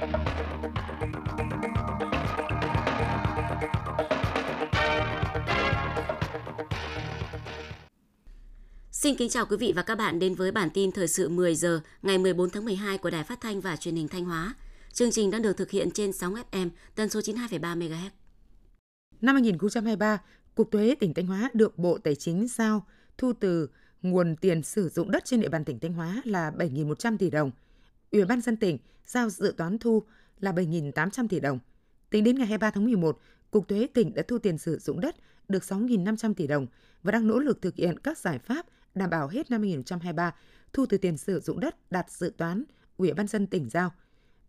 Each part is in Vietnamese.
Xin kính chào quý vị và các bạn đến với bản tin thời sự 10 giờ ngày 14 tháng 12 của Đài Phát thanh và Truyền hình Thanh Hóa. Chương trình đang được thực hiện trên sóng FM tần số 92,3 MHz. Năm 2023, Cục Thuế tỉnh Thanh Hóa được Bộ Tài chính giao thu từ nguồn tiền sử dụng đất trên địa bàn tỉnh Thanh Hóa là 7.100 tỷ đồng. Ủy ban dân tỉnh giao dự toán thu là 7.800 tỷ đồng. Tính đến ngày 23 tháng 11, Cục Thuế tỉnh đã thu tiền sử dụng đất được 6.500 tỷ đồng và đang nỗ lực thực hiện các giải pháp đảm bảo hết năm 2023 thu từ tiền sử dụng đất đạt dự toán Ủy ban dân tỉnh giao.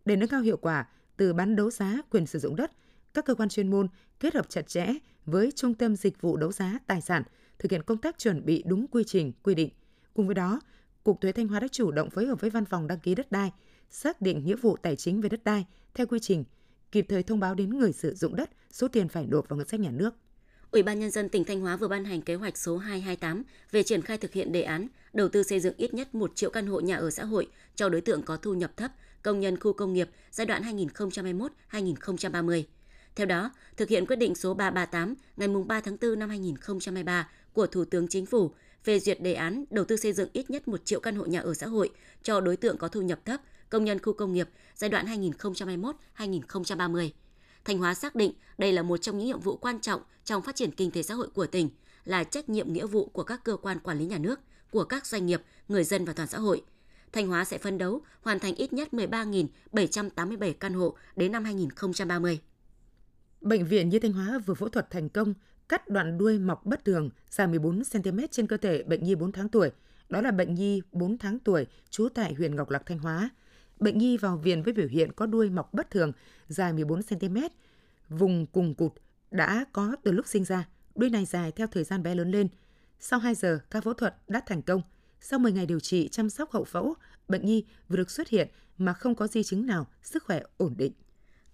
Để nâng cao hiệu quả từ bán đấu giá quyền sử dụng đất, các cơ quan chuyên môn kết hợp chặt chẽ với Trung tâm Dịch vụ Đấu giá Tài sản thực hiện công tác chuẩn bị đúng quy trình, quy định. Cùng với đó, Cục Thuế Thanh Hóa đã chủ động phối hợp với Văn phòng đăng ký đất đai, xác định nghĩa vụ tài chính về đất đai theo quy trình, kịp thời thông báo đến người sử dụng đất số tiền phải nộp vào ngân sách nhà nước. Ủy ban Nhân dân tỉnh Thanh Hóa vừa ban hành kế hoạch số 228 về triển khai thực hiện đề án đầu tư xây dựng ít nhất 1 triệu căn hộ nhà ở xã hội cho đối tượng có thu nhập thấp, công nhân khu công nghiệp giai đoạn 2021-2030. Theo đó, thực hiện quyết định số 338 ngày 3 tháng 4 năm 2023 của Thủ tướng Chính phủ phê duyệt đề án đầu tư xây dựng ít nhất 1 triệu căn hộ nhà ở xã hội cho đối tượng có thu nhập thấp, công nhân khu công nghiệp giai đoạn 2021-2030. Thanh Hóa xác định đây là một trong những nhiệm vụ quan trọng trong phát triển kinh tế xã hội của tỉnh, là trách nhiệm nghĩa vụ của các cơ quan quản lý nhà nước, của các doanh nghiệp, người dân và toàn xã hội. Thanh Hóa sẽ phấn đấu hoàn thành ít nhất 13.787 căn hộ đến năm 2030. Bệnh viện Nhi Thanh Hóa vừa phẫu thuật thành công cắt đoạn đuôi mọc bất thường dài 14 cm trên cơ thể bệnh nhi 4 tháng tuổi. Đó là bệnh nhi 4 tháng tuổi trú tại huyện Ngọc Lặc Thanh Hóa. Bệnh nhi vào viện với biểu hiện có đuôi mọc bất thường dài 14 cm, vùng cùng cụt đã có từ lúc sinh ra. Đuôi này dài theo thời gian bé lớn lên. Sau 2 giờ, ca phẫu thuật đã thành công. Sau 10 ngày điều trị chăm sóc hậu phẫu, bệnh nhi vừa được xuất hiện mà không có di chứng nào, sức khỏe ổn định.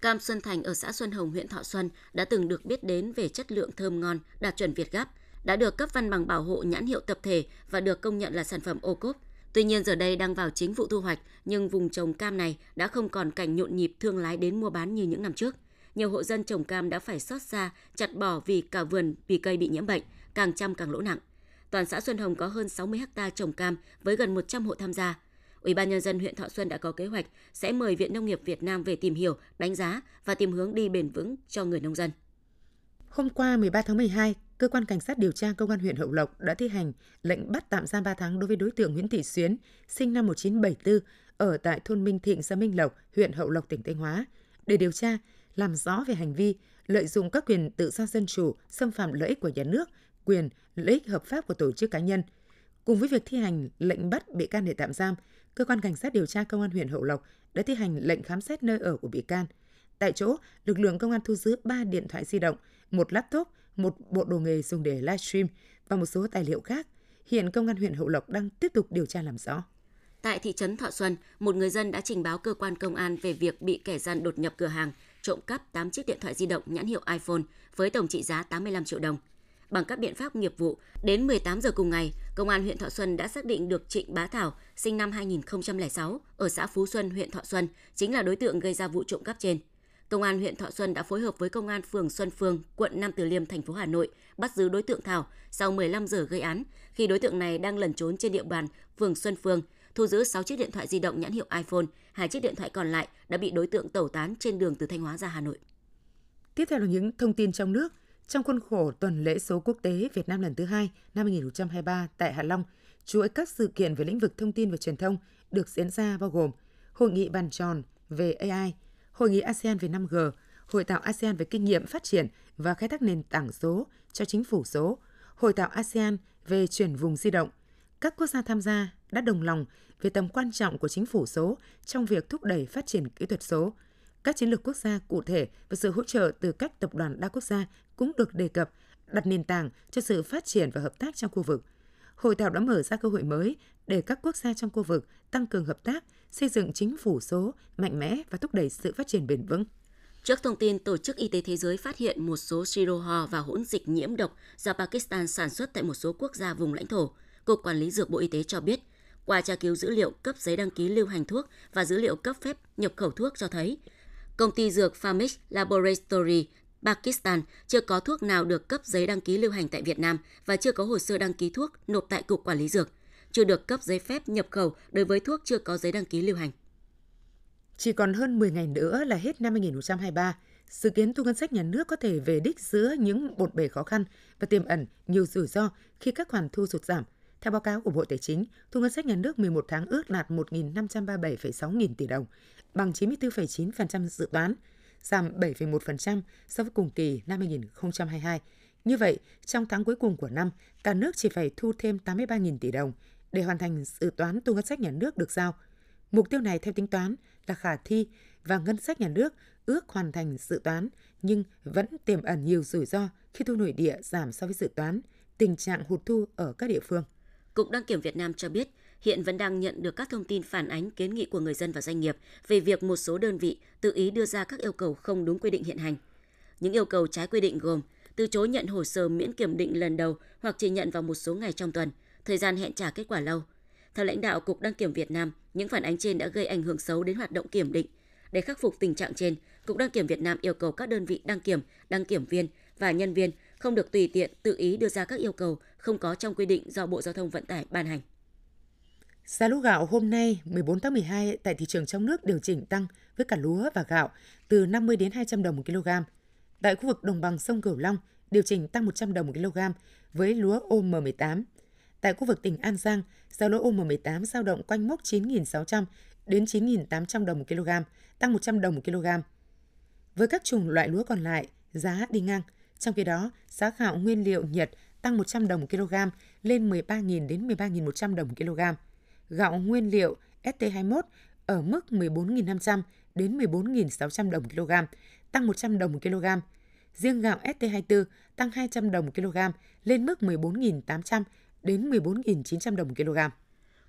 Cam Xuân Thành ở xã Xuân Hồng, huyện Thọ Xuân đã từng được biết đến về chất lượng thơm ngon, đạt chuẩn Việt Gáp, đã được cấp văn bằng bảo hộ nhãn hiệu tập thể và được công nhận là sản phẩm ô cốp. Tuy nhiên giờ đây đang vào chính vụ thu hoạch, nhưng vùng trồng cam này đã không còn cảnh nhộn nhịp thương lái đến mua bán như những năm trước. Nhiều hộ dân trồng cam đã phải xót xa, chặt bỏ vì cả vườn vì cây bị nhiễm bệnh, càng chăm càng lỗ nặng. Toàn xã Xuân Hồng có hơn 60 ha trồng cam với gần 100 hộ tham gia. Ủy ban nhân dân huyện Thọ Xuân đã có kế hoạch sẽ mời Viện Nông nghiệp Việt Nam về tìm hiểu, đánh giá và tìm hướng đi bền vững cho người nông dân. Hôm qua 13 tháng 12, cơ quan cảnh sát điều tra công an huyện Hậu Lộc đã thi hành lệnh bắt tạm giam 3 tháng đối với đối tượng Nguyễn Thị Xuyến, sinh năm 1974, ở tại thôn Minh Thịnh, xã Minh Lộc, huyện Hậu Lộc, tỉnh Thanh Hóa, để điều tra, làm rõ về hành vi lợi dụng các quyền tự do dân chủ, xâm phạm lợi ích của nhà nước, quyền, lợi ích hợp pháp của tổ chức cá nhân. Cùng với việc thi hành lệnh bắt bị can để tạm giam, cơ quan cảnh sát điều tra công an huyện Hậu Lộc đã thi hành lệnh khám xét nơi ở của bị can. Tại chỗ, lực lượng công an thu giữ 3 điện thoại di động, một laptop, một bộ đồ nghề dùng để livestream và một số tài liệu khác. Hiện công an huyện Hậu Lộc đang tiếp tục điều tra làm rõ. Tại thị trấn Thọ Xuân, một người dân đã trình báo cơ quan công an về việc bị kẻ gian đột nhập cửa hàng, trộm cắp 8 chiếc điện thoại di động nhãn hiệu iPhone với tổng trị giá 85 triệu đồng. Bằng các biện pháp nghiệp vụ, đến 18 giờ cùng ngày, Công an huyện Thọ Xuân đã xác định được Trịnh Bá Thảo, sinh năm 2006, ở xã Phú Xuân, huyện Thọ Xuân, chính là đối tượng gây ra vụ trộm cắp trên. Công an huyện Thọ Xuân đã phối hợp với Công an phường Xuân Phương, quận Nam Từ Liêm, thành phố Hà Nội bắt giữ đối tượng Thảo sau 15 giờ gây án khi đối tượng này đang lẩn trốn trên địa bàn phường Xuân Phương, thu giữ 6 chiếc điện thoại di động nhãn hiệu iPhone, hai chiếc điện thoại còn lại đã bị đối tượng tẩu tán trên đường từ Thanh Hóa ra Hà Nội. Tiếp theo là những thông tin trong nước. Trong khuôn khổ tuần lễ số quốc tế Việt Nam lần thứ hai năm 2023 tại Hạ Long, chuỗi các sự kiện về lĩnh vực thông tin và truyền thông được diễn ra bao gồm Hội nghị bàn tròn về AI, Hội nghị ASEAN về 5G, Hội thảo ASEAN về kinh nghiệm phát triển và khai thác nền tảng số cho chính phủ số, Hội thảo ASEAN về chuyển vùng di động. Các quốc gia tham gia đã đồng lòng về tầm quan trọng của chính phủ số trong việc thúc đẩy phát triển kỹ thuật số. Các chiến lược quốc gia cụ thể và sự hỗ trợ từ các tập đoàn đa quốc gia cũng được đề cập, đặt nền tảng cho sự phát triển và hợp tác trong khu vực. Hội thảo đã mở ra cơ hội mới để các quốc gia trong khu vực tăng cường hợp tác, xây dựng chính phủ số mạnh mẽ và thúc đẩy sự phát triển bền vững. Trước thông tin Tổ chức Y tế Thế giới phát hiện một số siro ho và hỗn dịch nhiễm độc do Pakistan sản xuất tại một số quốc gia vùng lãnh thổ, Cục Quản lý Dược Bộ Y tế cho biết, Qua tra cứu dữ liệu cấp giấy đăng ký lưu hành thuốc và dữ liệu cấp phép nhập khẩu thuốc cho thấy, công ty dược Pharmix Laboratory Pakistan chưa có thuốc nào được cấp giấy đăng ký lưu hành tại Việt Nam và chưa có hồ sơ đăng ký thuốc nộp tại Cục Quản lý Dược, chưa được cấp giấy phép nhập khẩu đối với thuốc chưa có giấy đăng ký lưu hành. Chỉ còn hơn 10 ngày nữa là hết năm 2023, dự kiến thu ngân sách nhà nước có thể về đích giữa những bột bề khó khăn và tiềm ẩn nhiều rủi ro khi các khoản thu sụt giảm. Theo báo cáo của Bộ Tài chính, thu ngân sách nhà nước 11 tháng ước đạt 1.537,6 nghìn tỷ đồng, bằng 94,9% dự toán, giảm 7,1% so với cùng kỳ năm 2022. Như vậy, trong tháng cuối cùng của năm, cả nước chỉ phải thu thêm 83.000 tỷ đồng để hoàn thành dự toán thu ngân sách nhà nước được giao. Mục tiêu này theo tính toán là khả thi và ngân sách nhà nước ước hoàn thành dự toán nhưng vẫn tiềm ẩn nhiều rủi ro khi thu nội địa giảm so với dự toán, tình trạng hụt thu ở các địa phương. Cục Đăng kiểm Việt Nam cho biết, hiện vẫn đang nhận được các thông tin phản ánh kiến nghị của người dân và doanh nghiệp về việc một số đơn vị tự ý đưa ra các yêu cầu không đúng quy định hiện hành. Những yêu cầu trái quy định gồm từ chối nhận hồ sơ miễn kiểm định lần đầu hoặc chỉ nhận vào một số ngày trong tuần, thời gian hẹn trả kết quả lâu. Theo lãnh đạo Cục Đăng kiểm Việt Nam, những phản ánh trên đã gây ảnh hưởng xấu đến hoạt động kiểm định. Để khắc phục tình trạng trên, Cục Đăng kiểm Việt Nam yêu cầu các đơn vị đăng kiểm, đăng kiểm viên và nhân viên không được tùy tiện tự ý đưa ra các yêu cầu không có trong quy định do Bộ Giao thông Vận tải ban hành. Giá lúa gạo hôm nay 14 tháng 12 tại thị trường trong nước điều chỉnh tăng với cả lúa và gạo từ 50 đến 200 đồng một kg. Tại khu vực đồng bằng sông Cửu Long điều chỉnh tăng 100 đồng một kg với lúa OM18. Tại khu vực tỉnh An Giang, giá lúa OM18 dao động quanh mốc 9.600 đến 9.800 đồng một kg, tăng 100 đồng một kg. Với các chủng loại lúa còn lại, giá đi ngang. Trong khi đó, giá gạo nguyên liệu Nhật tăng 100 đồng một kg lên 13.000 đến 13.100 đồng một kg. Gạo nguyên liệu ST21 ở mức 14.500 đến 14.600 đồng một kg, tăng 100 đồng một kg. Riêng gạo ST24 tăng 200 đồng một kg lên mức 14.800 đến 14.900 đồng một kg.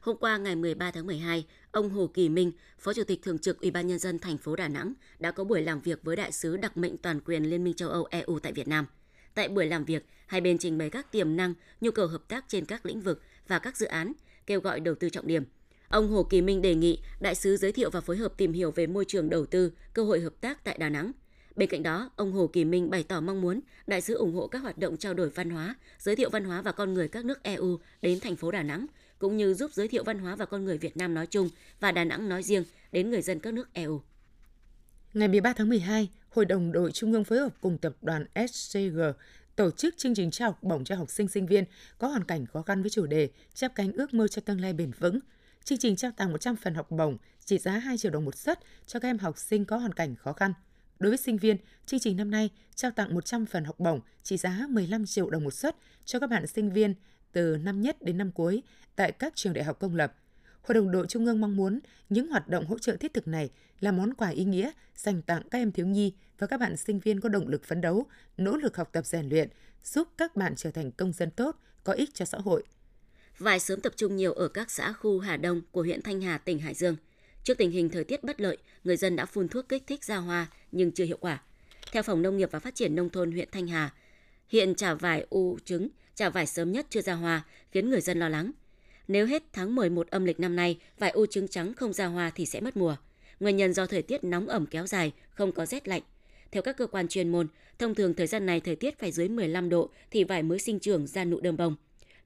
Hôm qua ngày 13 tháng 12, ông Hồ Kỳ Minh, Phó Chủ tịch Thường trực Ủy ban nhân dân thành phố Đà Nẵng đã có buổi làm việc với đại sứ đặc mệnh toàn quyền Liên minh châu Âu EU tại Việt Nam. Tại buổi làm việc, hai bên trình bày các tiềm năng, nhu cầu hợp tác trên các lĩnh vực và các dự án, kêu gọi đầu tư trọng điểm. Ông Hồ Kỳ Minh đề nghị đại sứ giới thiệu và phối hợp tìm hiểu về môi trường đầu tư, cơ hội hợp tác tại Đà Nẵng. Bên cạnh đó, ông Hồ Kỳ Minh bày tỏ mong muốn đại sứ ủng hộ các hoạt động trao đổi văn hóa, giới thiệu văn hóa và con người các nước EU đến thành phố Đà Nẵng, cũng như giúp giới thiệu văn hóa và con người Việt Nam nói chung và Đà Nẵng nói riêng đến người dân các nước EU. Ngày 13 tháng 12, Hội đồng đội Trung ương phối hợp cùng tập đoàn SCG tổ chức chương trình trao học bổng cho học sinh sinh viên có hoàn cảnh khó khăn với chủ đề chắp cánh ước mơ cho tương lai bền vững. Chương trình trao tặng 100 phần học bổng trị giá 2 triệu đồng một suất cho các em học sinh có hoàn cảnh khó khăn. Đối với sinh viên, chương trình năm nay trao tặng 100 phần học bổng trị giá 15 triệu đồng một suất cho các bạn sinh viên từ năm nhất đến năm cuối tại các trường đại học công lập. Hội đồng đội Trung ương mong muốn những hoạt động hỗ trợ thiết thực này là món quà ý nghĩa dành tặng các em thiếu nhi và các bạn sinh viên có động lực phấn đấu, nỗ lực học tập rèn luyện, giúp các bạn trở thành công dân tốt, có ích cho xã hội. Vải sớm tập trung nhiều ở các xã khu Hà Đông của huyện Thanh Hà, tỉnh Hải Dương. Trước tình hình thời tiết bất lợi, người dân đã phun thuốc kích thích ra hoa nhưng chưa hiệu quả. Theo Phòng Nông nghiệp và Phát triển Nông thôn huyện Thanh Hà, hiện trả vải u trứng, trả vải sớm nhất chưa ra hoa, khiến người dân lo lắng. Nếu hết tháng 11 âm lịch năm nay, vải u trứng trắng không ra hoa thì sẽ mất mùa. Nguyên nhân do thời tiết nóng ẩm kéo dài, không có rét lạnh. Theo các cơ quan chuyên môn, thông thường thời gian này thời tiết phải dưới 15 độ thì vải mới sinh trưởng ra nụ đơm bông.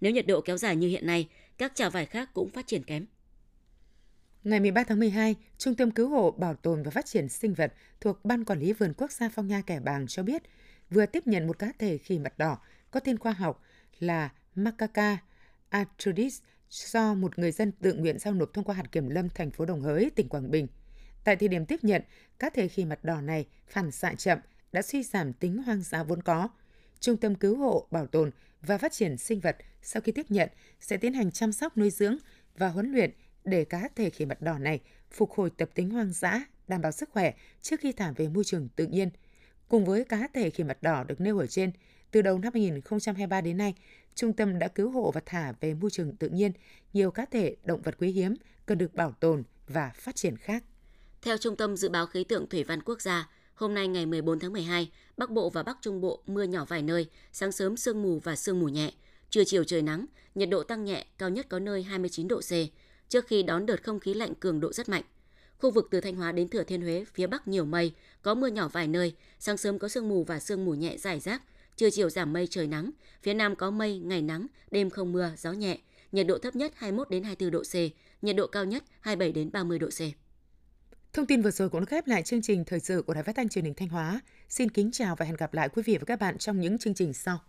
Nếu nhiệt độ kéo dài như hiện nay, các trà vải khác cũng phát triển kém. Ngày 13 tháng 12, Trung tâm Cứu hộ Bảo tồn và Phát triển Sinh vật thuộc Ban Quản lý Vườn Quốc gia Phong Nha Kẻ Bàng cho biết vừa tiếp nhận một cá thể khỉ mặt đỏ có tên khoa học là Macaca atrudis do một người dân tự nguyện giao nộp thông qua hạt kiểm lâm thành phố Đồng Hới, tỉnh Quảng Bình. Tại thời điểm tiếp nhận, cá thể khỉ mặt đỏ này phản xạ chậm đã suy giảm tính hoang dã vốn có. Trung tâm Cứu hộ, Bảo tồn và Phát triển Sinh vật sau khi tiếp nhận sẽ tiến hành chăm sóc nuôi dưỡng và huấn luyện để cá thể khỉ mặt đỏ này phục hồi tập tính hoang dã, đảm bảo sức khỏe trước khi thả về môi trường tự nhiên. Cùng với cá thể khỉ mặt đỏ được nêu ở trên, từ đầu năm 2023 đến nay, trung tâm đã cứu hộ và thả về môi trường tự nhiên nhiều cá thể động vật quý hiếm cần được bảo tồn và phát triển khác. Theo Trung tâm Dự báo Khí tượng Thủy văn Quốc gia, hôm nay ngày 14 tháng 12, Bắc Bộ và Bắc Trung Bộ mưa nhỏ vài nơi, sáng sớm sương mù và sương mù nhẹ, trưa chiều trời nắng, nhiệt độ tăng nhẹ, cao nhất có nơi 29 độ C, trước khi đón đợt không khí lạnh cường độ rất mạnh. Khu vực từ Thanh Hóa đến Thừa Thiên Huế, phía Bắc nhiều mây, có mưa nhỏ vài nơi, sáng sớm có sương mù và sương mù nhẹ rải rác, trưa chiều giảm mây trời nắng, phía Nam có mây, ngày nắng, đêm không mưa, gió nhẹ, nhiệt độ thấp nhất 21 đến 24 độ C, nhiệt độ cao nhất 27 đến 30 độ C. Thông tin vừa rồi cũng đã khép lại chương trình thời sự của Đài Phát thanh Truyền hình Thanh Hóa. Xin kính chào và hẹn gặp lại quý vị và các bạn trong những chương trình sau.